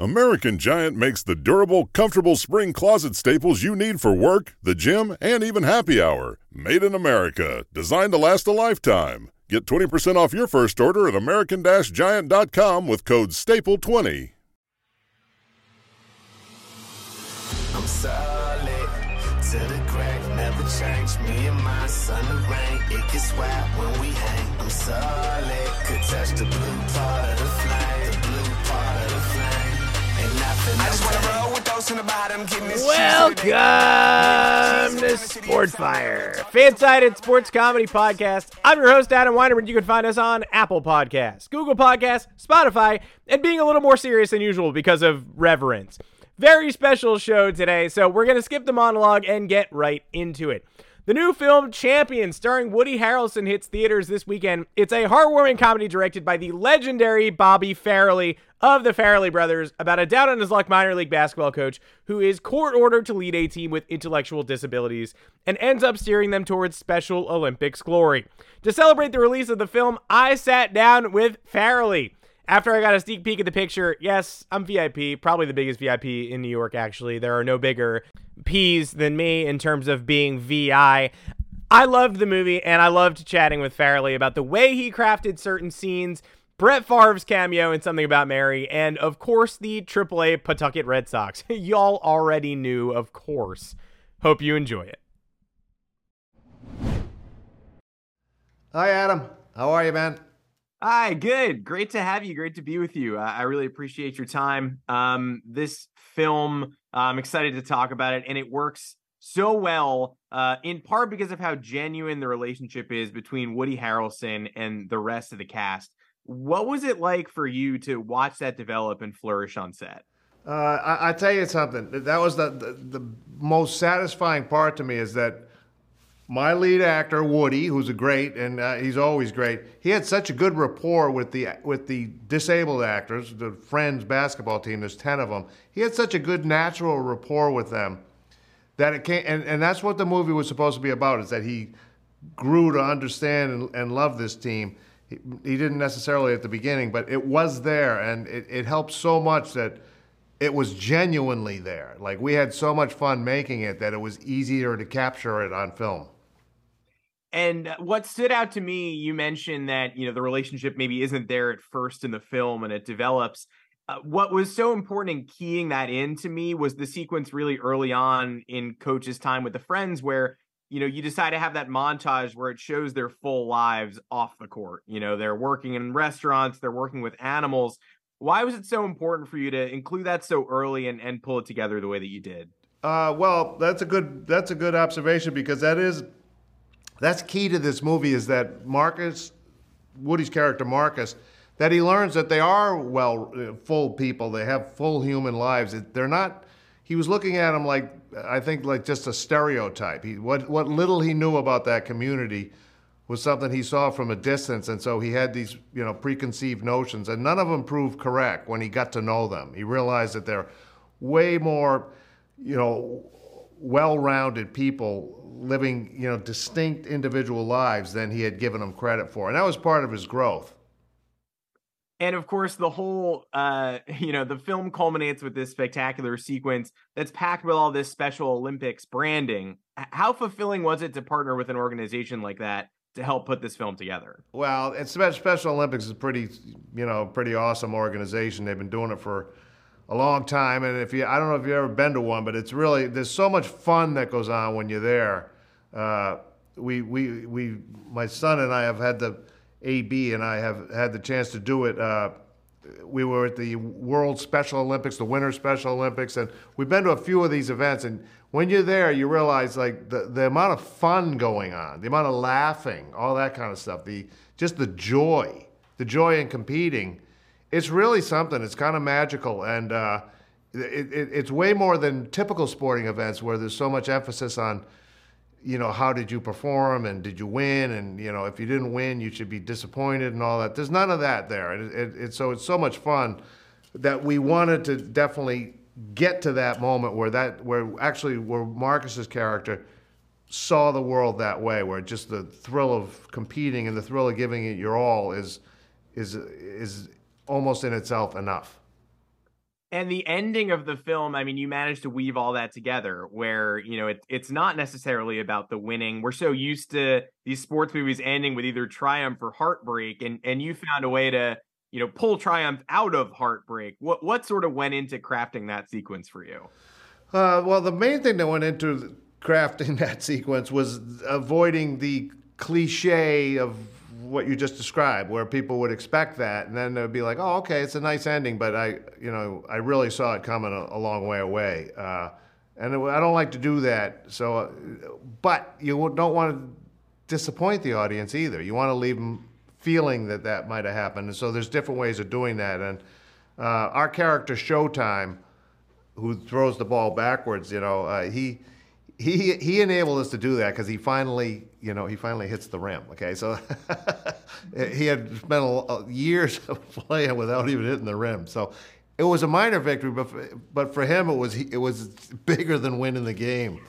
American Giant makes the durable, comfortable spring closet staples you need for work, the gym, and even happy hour. Made in America, designed to last a lifetime. Get 20% off your first order at American Giant.com with code STAPLE20. I'm solid to the crack, never change. Me and my son, the rain, it gets when we hang. I'm solid, could touch the blue part of the Welcome to Sport Fire, fan-sided sports comedy podcast. I'm your host Adam Weinerman. You can find us on Apple Podcasts, Google Podcasts, Spotify, and being a little more serious than usual because of reverence. Very special show today, so we're gonna skip the monologue and get right into it. The new film Champion, starring Woody Harrelson, hits theaters this weekend. It's a heartwarming comedy directed by the legendary Bobby Farrelly of the Farrelly brothers about a down on his luck minor league basketball coach who is court ordered to lead a team with intellectual disabilities and ends up steering them towards Special Olympics glory. To celebrate the release of the film, I sat down with Farrelly. After I got a sneak peek at the picture, yes, I'm VIP, probably the biggest VIP in New York, actually. There are no bigger P's than me in terms of being VI. I loved the movie and I loved chatting with Farrelly about the way he crafted certain scenes, Brett Favre's cameo in Something About Mary, and of course the AAA Pawtucket Red Sox. Y'all already knew, of course. Hope you enjoy it. Hi, Adam. How are you, man? Hi, good. Great to have you. Great to be with you. I, I really appreciate your time. Um, this film, I'm excited to talk about it, and it works so well, uh, in part because of how genuine the relationship is between Woody Harrelson and the rest of the cast. What was it like for you to watch that develop and flourish on set? Uh, I, I tell you something. That was the, the, the most satisfying part to me is that my lead actor Woody, who's a great and uh, he's always great, he had such a good rapport with the with the disabled actors, the Friends basketball team. There's ten of them. He had such a good natural rapport with them that it came, and, and that's what the movie was supposed to be about. Is that he grew to understand and, and love this team. He, he didn't necessarily at the beginning, but it was there, and it, it helped so much that it was genuinely there. Like we had so much fun making it that it was easier to capture it on film. And what stood out to me, you mentioned that you know the relationship maybe isn't there at first in the film, and it develops. Uh, what was so important in keying that in to me was the sequence really early on in Coach's time with the friends, where you know you decide to have that montage where it shows their full lives off the court. You know they're working in restaurants, they're working with animals. Why was it so important for you to include that so early and, and pull it together the way that you did? Uh, well, that's a good that's a good observation because that is that's key to this movie is that Marcus, Woody's character Marcus, that he learns that they are well uh, full people. They have full human lives. They're not. He was looking at them like I think like just a stereotype. He what what little he knew about that community was something he saw from a distance, and so he had these you know preconceived notions, and none of them proved correct when he got to know them. He realized that they're way more you know well-rounded people living, you know, distinct individual lives than he had given them credit for. And that was part of his growth. And of course, the whole, uh, you know, the film culminates with this spectacular sequence that's packed with all this Special Olympics branding. How fulfilling was it to partner with an organization like that to help put this film together? Well, it's Special Olympics is pretty, you know, pretty awesome organization. They've been doing it for a long time. And if you, I don't know if you've ever been to one, but it's really there's so much fun that goes on when you're there. Uh, we, we, we, my son and I have had the AB, and I have had the chance to do it. Uh, we were at the World Special Olympics, the Winter Special Olympics, and we've been to a few of these events. And when you're there, you realize like the, the amount of fun going on, the amount of laughing, all that kind of stuff, the just the joy, the joy in competing it's really something. It's kind of magical, and uh, it, it, it's way more than typical sporting events where there's so much emphasis on you know how did you perform and did you win? And you know if you didn't win you should be disappointed and all that. There's none of that there. It, it, so it's so much fun that we wanted to definitely get to that moment where that where actually where marcus's character saw the world that way where just the thrill of competing and the thrill of giving it your all is is is almost in itself enough and the ending of the film, I mean, you managed to weave all that together where, you know, it, it's not necessarily about the winning. We're so used to these sports movies ending with either triumph or heartbreak. And, and you found a way to, you know, pull triumph out of heartbreak. What, what sort of went into crafting that sequence for you? Uh, well, the main thing that went into crafting that sequence was avoiding the cliche of what you just described, where people would expect that, and then they'd be like, "Oh, okay, it's a nice ending," but I, you know, I really saw it coming a, a long way away, uh, and it, I don't like to do that. So, uh, but you don't want to disappoint the audience either. You want to leave them feeling that that might have happened, and so there's different ways of doing that. And uh, our character Showtime, who throws the ball backwards, you know, uh, he he he enabled us to do that because he finally you know he finally hits the rim okay? So he had spent a, years playing without even hitting the rim. So it was a minor victory but for, but for him it was it was bigger than winning the game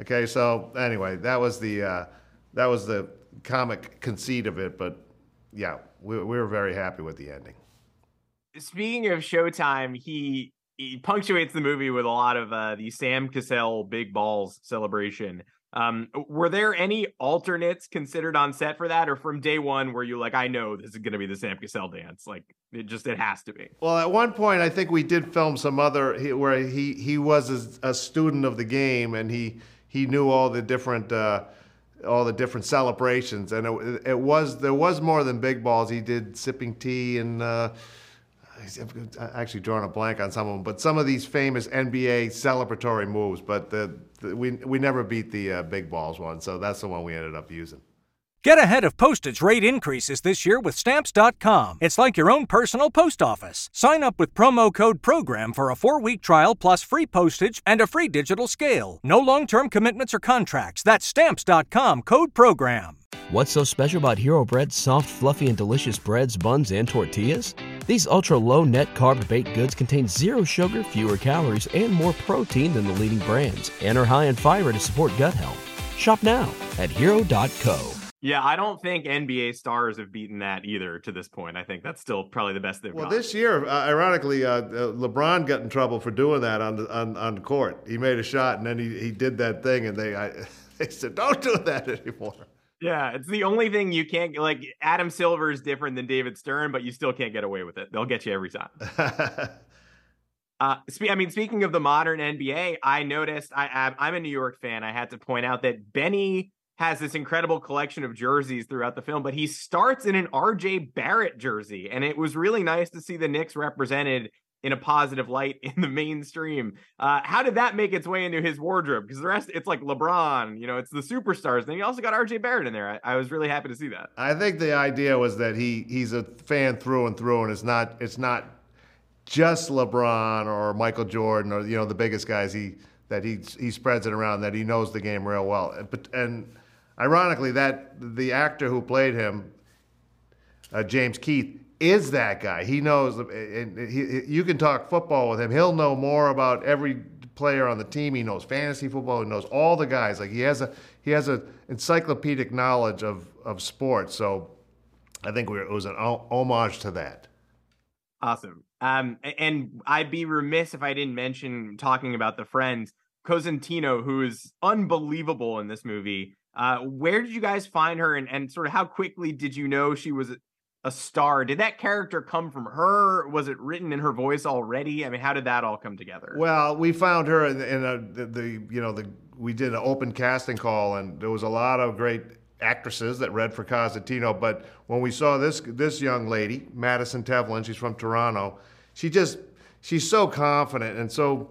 okay? So anyway that was the uh, that was the comic conceit of it but yeah we, we were very happy with the ending. Speaking of showtime he he punctuates the movie with a lot of uh, the Sam Cassell big balls celebration. Um, were there any alternates considered on set for that, or from day one were you like, I know this is going to be the Sam Cassell dance? Like it just it has to be. Well, at one point, I think we did film some other where he he was a, a student of the game and he he knew all the different. Uh, all the different celebrations, and it, it was there was more than big balls. He did sipping tea and uh, I've actually drawn a blank on some of them, but some of these famous NBA celebratory moves. But the, the we we never beat the uh, big balls one, so that's the one we ended up using. Get ahead of postage rate increases this year with Stamps.com. It's like your own personal post office. Sign up with promo code PROGRAM for a four week trial plus free postage and a free digital scale. No long term commitments or contracts. That's Stamps.com code PROGRAM. What's so special about Hero Bread's soft, fluffy, and delicious breads, buns, and tortillas? These ultra low net carb baked goods contain zero sugar, fewer calories, and more protein than the leading brands, and are high in fiber to support gut health. Shop now at hero.co. Yeah, I don't think NBA stars have beaten that either to this point. I think that's still probably the best they've well, got. Well, this year, uh, ironically, uh, uh, LeBron got in trouble for doing that on the on, on court. He made a shot and then he, he did that thing, and they I, they said, "Don't do that anymore." Yeah, it's the only thing you can't like. Adam Silver is different than David Stern, but you still can't get away with it. They'll get you every time. uh, spe- I mean, speaking of the modern NBA, I noticed I, I'm a New York fan. I had to point out that Benny has this incredible collection of jerseys throughout the film, but he starts in an RJ Barrett jersey, and it was really nice to see the Knicks represented in a positive light in the mainstream. Uh, how did that make its way into his wardrobe? Because the rest, it's like LeBron, you know, it's the superstars. Then you also got RJ Barrett in there. I, I, was really happy to see that. I think the idea was that he he's a fan through and through, and it's not it's not just LeBron or Michael Jordan or you know the biggest guys. He that he he spreads it around that he knows the game real well. But and ironically, that the actor who played him, uh, James Keith, is that guy. He knows, and he, you can talk football with him. He'll know more about every player on the team. He knows fantasy football. He knows all the guys. Like he has a he has a encyclopedic knowledge of of sports. So I think we it was an homage to that. Awesome. Um, and I'd be remiss if I didn't mention talking about the friends Consentino, who is unbelievable in this movie. Uh, where did you guys find her, and, and sort of how quickly did you know she was a star. Did that character come from her? Was it written in her voice already? I mean, how did that all come together? Well, we found her in, in a, the, the, you know the we did an open casting call, and there was a lot of great actresses that read for Consentino. But when we saw this this young lady, Madison Tevlin, she's from Toronto. She just she's so confident and so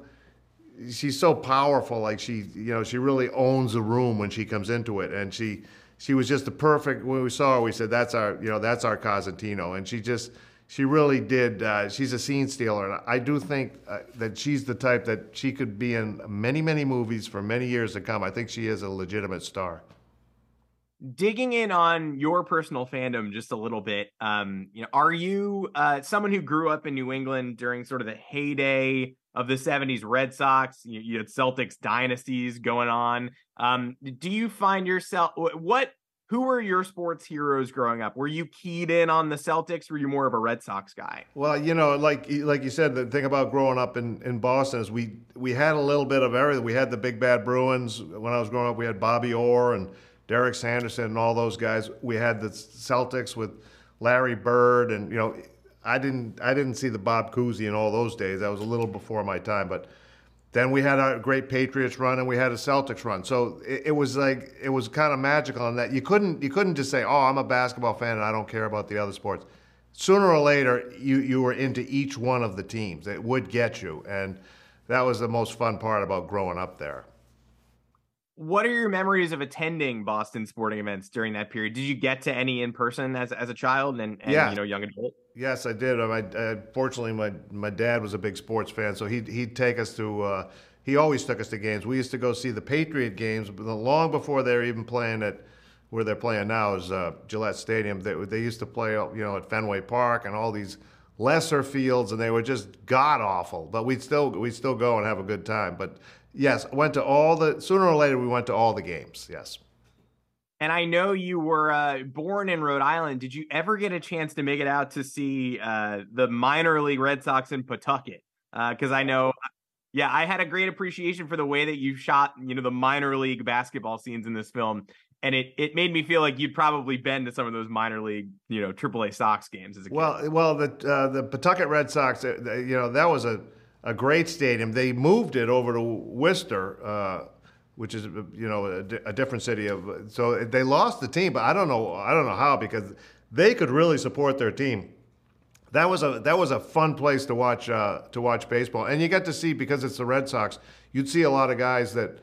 she's so powerful. Like she you know she really owns the room when she comes into it, and she she was just the perfect. When we saw her, we said, "That's our, you know, that's our Consentino," and she just she really did. Uh, she's a scene stealer, and I do think uh, that she's the type that she could be in many, many movies for many years to come. I think she is a legitimate star. Digging in on your personal fandom just a little bit, um, you know, are you uh, someone who grew up in New England during sort of the heyday of the '70s Red Sox? You, had Celtics dynasties going on. Um, do you find yourself what who were your sports heroes growing up? Were you keyed in on the Celtics? Were you more of a Red Sox guy? Well, you know, like like you said, the thing about growing up in, in Boston is we we had a little bit of everything. We had the big bad Bruins. When I was growing up, we had Bobby Orr and Derek Sanderson and all those guys. We had the Celtics with Larry Bird, and you know, I didn't I didn't see the Bob Cousy in all those days. That was a little before my time, but then we had a great Patriots run and we had a Celtics run. So it, it was like it was kind of magical in that you couldn't you couldn't just say, "Oh, I'm a basketball fan and I don't care about the other sports." Sooner or later, you you were into each one of the teams. It would get you, and that was the most fun part about growing up there. What are your memories of attending Boston sporting events during that period? Did you get to any in person as as a child and, and yeah. you know young adult? Yes, I did. I, uh, fortunately, my my dad was a big sports fan, so he'd he'd take us to. Uh, he always took us to games. We used to go see the Patriot games, long before they were even playing at where they're playing now is uh, Gillette Stadium. They they used to play, you know, at Fenway Park and all these lesser fields, and they were just god awful. But we'd still we'd still go and have a good time. But Yes, went to all the. Sooner or later, we went to all the games. Yes. And I know you were uh, born in Rhode Island. Did you ever get a chance to make it out to see uh, the minor league Red Sox in Pawtucket? Because uh, I know, yeah, I had a great appreciation for the way that you shot, you know, the minor league basketball scenes in this film, and it it made me feel like you'd probably been to some of those minor league, you know, AAA Sox games as a kid. Well, well, the uh, the Pawtucket Red Sox, uh, you know, that was a a great stadium. They moved it over to Worcester, uh, which is you know a, a, different city. Of so they lost the team, but I don't know I don't know how because they could really support their team. That was a that was a fun place to watch uh, to watch baseball, and you get to see because it's the Red Sox. You'd see a lot of guys that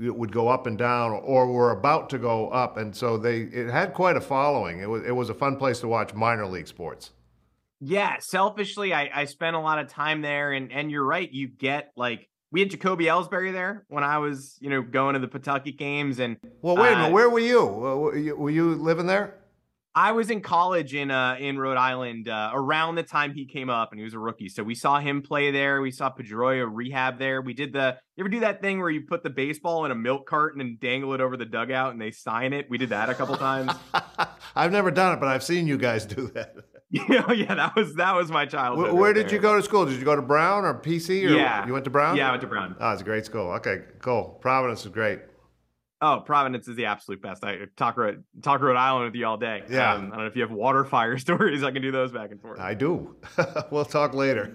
would go up and down or were about to go up, and so they it had quite a following. It was it was a fun place to watch minor league sports. Yeah, selfishly, I, I spent a lot of time there, and and you're right. You get like we had Jacoby Ellsbury there when I was, you know, going to the Pawtucket games. And well, wait a minute, uh, where were you? Were you, were you living there? I was in college in uh in Rhode Island uh, around the time he came up, and he was a rookie. So we saw him play there. We saw Pedroia rehab there. We did the you ever do that thing where you put the baseball in a milk carton and dangle it over the dugout and they sign it? We did that a couple times. I've never done it, but I've seen you guys do that. Yeah, yeah, that was that was my childhood. Where, where did there. you go to school? Did you go to Brown or PC? Or yeah, you went to Brown. Yeah, I went to Brown. Oh, it's a great school. Okay, cool. Providence is great. Oh, Providence is the absolute best. I talk Rhode, talk Rhode Island with you all day. Yeah. Um, I don't know if you have water fire stories. I can do those back and forth. I do. we'll talk later.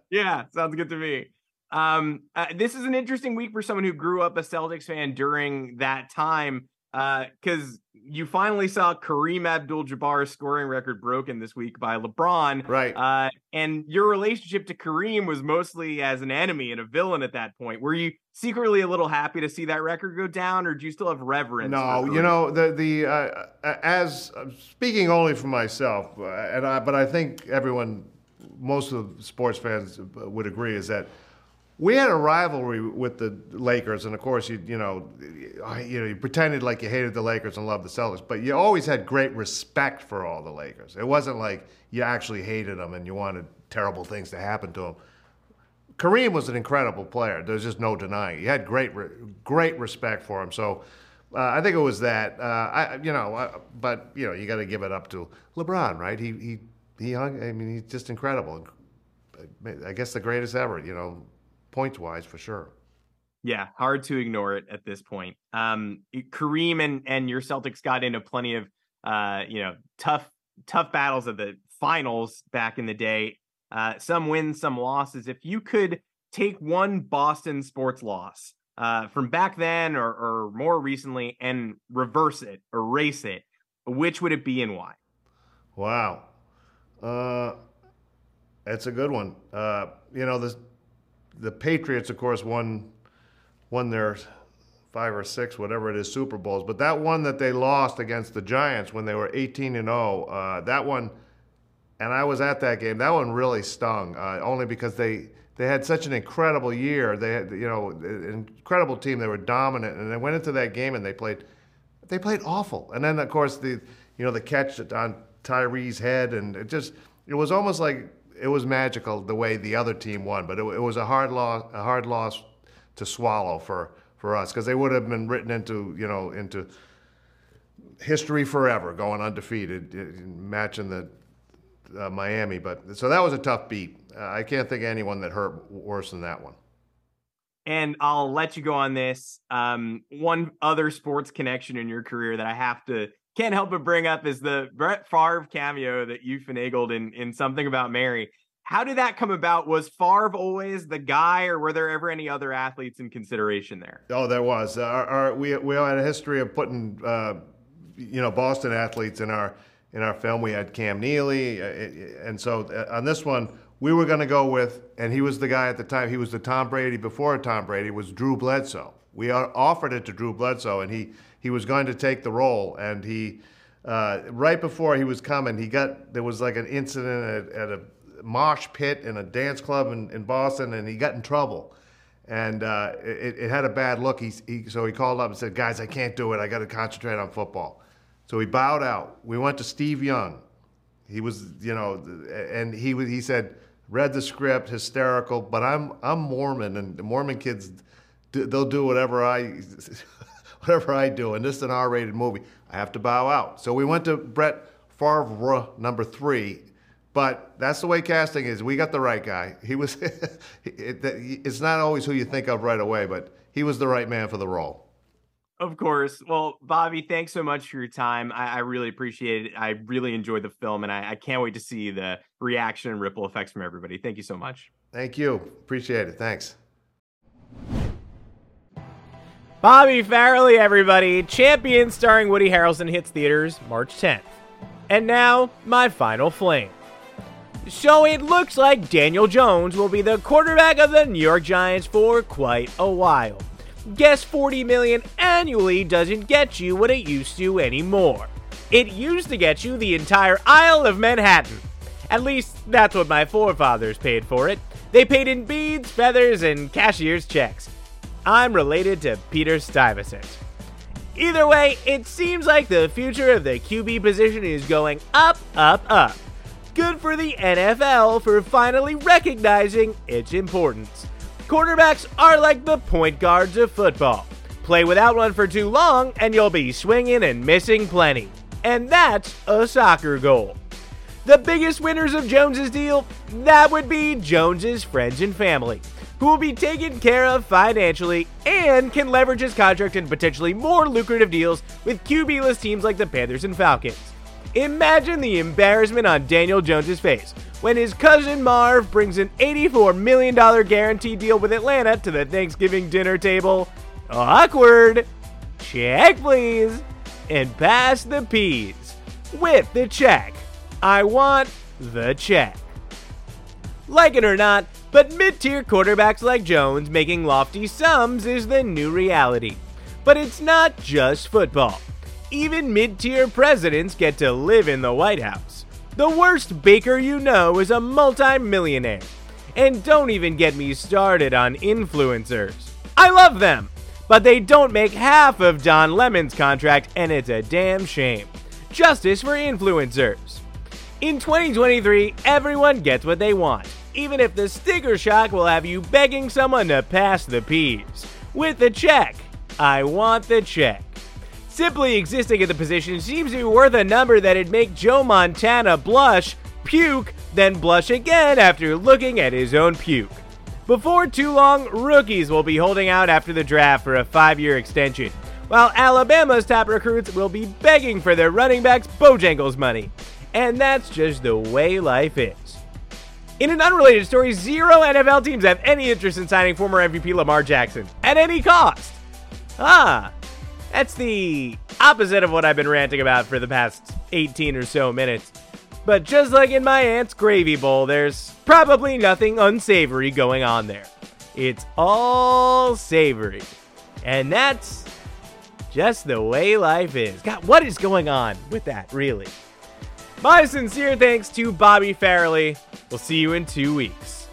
yeah, sounds good to me. Um, uh, this is an interesting week for someone who grew up a Celtics fan during that time because uh, you finally saw Kareem Abdul-Jabbar's scoring record broken this week by LeBron, right? Uh, and your relationship to Kareem was mostly as an enemy and a villain at that point. Were you secretly a little happy to see that record go down, or do you still have reverence? No, you know the the uh, as uh, speaking only for myself, uh, and I, but I think everyone, most of sports fans would agree, is that we had a rivalry with the Lakers, and of course, you you know, you know, you pretended like you hated the Lakers and loved the Celtics, but you always had great respect for all the Lakers. It wasn't like you actually hated them and you wanted terrible things to happen to them. Kareem was an incredible player. There's just no denying. You had great great respect for him. So. Uh, I think it was that. Uh, I, you know, uh, but you know, you got to give it up to LeBron, right? He he he hung. I mean, he's just incredible. I guess the greatest ever. You know, points wise for sure. Yeah, hard to ignore it at this point. Um, Kareem and and your Celtics got into plenty of uh, you know tough tough battles of the finals back in the day. Uh, some wins, some losses. If you could take one Boston sports loss uh, from back then or, or more recently and reverse it, erase it, which would it be and why? Wow, uh, that's a good one. Uh, you know, the the Patriots, of course, won won their five or six, whatever it is, Super Bowls. But that one that they lost against the Giants when they were 18 and 0, uh, that one, and I was at that game. That one really stung, uh, only because they they had such an incredible year. They had you know an incredible team. They were dominant, and they went into that game and they played they played awful. And then of course the you know the catch on Tyree's head, and it just it was almost like it was magical the way the other team won. But it, it was a hard loss a hard loss to swallow for for us because they would have been written into you know into history forever, going undefeated, matching the uh, Miami. But so that was a tough beat. Uh, I can't think of anyone that hurt worse than that one. And I'll let you go on this. Um, one other sports connection in your career that I have to can't help but bring up is the Brett Favre cameo that you finagled in in something about Mary. How did that come about? Was Favre always the guy, or were there ever any other athletes in consideration there? Oh, there was. Our, our, we we had a history of putting, uh, you know, Boston athletes in our in our film. We had Cam Neely, uh, and so uh, on this one, we were going to go with, and he was the guy at the time. He was the Tom Brady before Tom Brady was Drew Bledsoe. We offered it to Drew Bledsoe, and he he was going to take the role. And he uh, right before he was coming, he got there was like an incident at, at a mosh pit in a dance club in, in Boston, and he got in trouble. And uh, it, it, had a bad look. He, he, so he called up and said, "Guys, I can't do it. I got to concentrate on football." So he bowed out. We went to Steve Young. He was, you know, and he he said, read the script, hysterical. But I'm I'm Mormon, and the Mormon kids, they'll do whatever I whatever I do. And this is an R-rated movie. I have to bow out. So we went to Brett Favre number three. But that's the way casting is. We got the right guy. He was. it's not always who you think of right away, but he was the right man for the role. Of course. Well, Bobby, thanks so much for your time. I, I really appreciate it. I really enjoyed the film, and I, I, can't wait to see the reaction and ripple effects from everybody. Thank you so much. Thank you. Appreciate it. Thanks. Bobby Farrelly, everybody. Champion starring Woody Harrelson hits theaters March 10th. And now, my final fling. So it looks like Daniel Jones will be the quarterback of the New York Giants for quite a while. Guess 40 million annually doesn't get you what it used to anymore. It used to get you the entire Isle of Manhattan. At least that's what my forefathers paid for it. They paid in beads, feathers, and cashier's checks. I'm related to Peter Stuyvesant. Either way, it seems like the future of the QB position is going up, up, up. Good for the NFL for finally recognizing its importance. Quarterbacks are like the point guards of football. Play without one for too long, and you'll be swinging and missing plenty. And that's a soccer goal. The biggest winners of Jones's deal, that would be Jones's friends and family, who will be taken care of financially and can leverage his contract in potentially more lucrative deals with QB-less teams like the Panthers and Falcons. Imagine the embarrassment on Daniel Jones's face when his cousin Marv brings an $84 million guarantee deal with Atlanta to the Thanksgiving dinner table. Awkward. Check, please. And pass the peas. With the check. I want the check. Like it or not, but mid tier quarterbacks like Jones making lofty sums is the new reality. But it's not just football. Even mid tier presidents get to live in the White House. The worst baker you know is a multi-millionaire. And don't even get me started on influencers. I love them, but they don't make half of Don Lemon's contract, and it's a damn shame. Justice for influencers. In 2023, everyone gets what they want, even if the sticker shock will have you begging someone to pass the peas. With the check. I want the check. Simply existing in the position seems to be worth a number that'd make Joe Montana blush, puke, then blush again after looking at his own puke. Before too long, rookies will be holding out after the draft for a five year extension, while Alabama's top recruits will be begging for their running backs' Bojangles money. And that's just the way life is. In an unrelated story, zero NFL teams have any interest in signing former MVP Lamar Jackson at any cost. Ah, that's the opposite of what I've been ranting about for the past 18 or so minutes. But just like in my aunt's gravy bowl, there's probably nothing unsavory going on there. It's all savory. And that's just the way life is. God, what is going on with that, really? My sincere thanks to Bobby Farrelly. We'll see you in two weeks.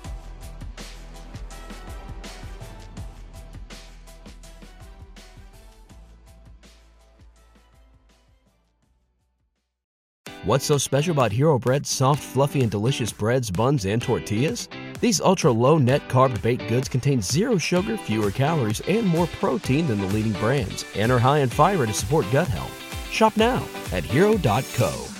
What's so special about Hero Bread's soft, fluffy, and delicious breads, buns, and tortillas? These ultra low net carb baked goods contain zero sugar, fewer calories, and more protein than the leading brands, and are high in fiber to support gut health. Shop now at hero.co.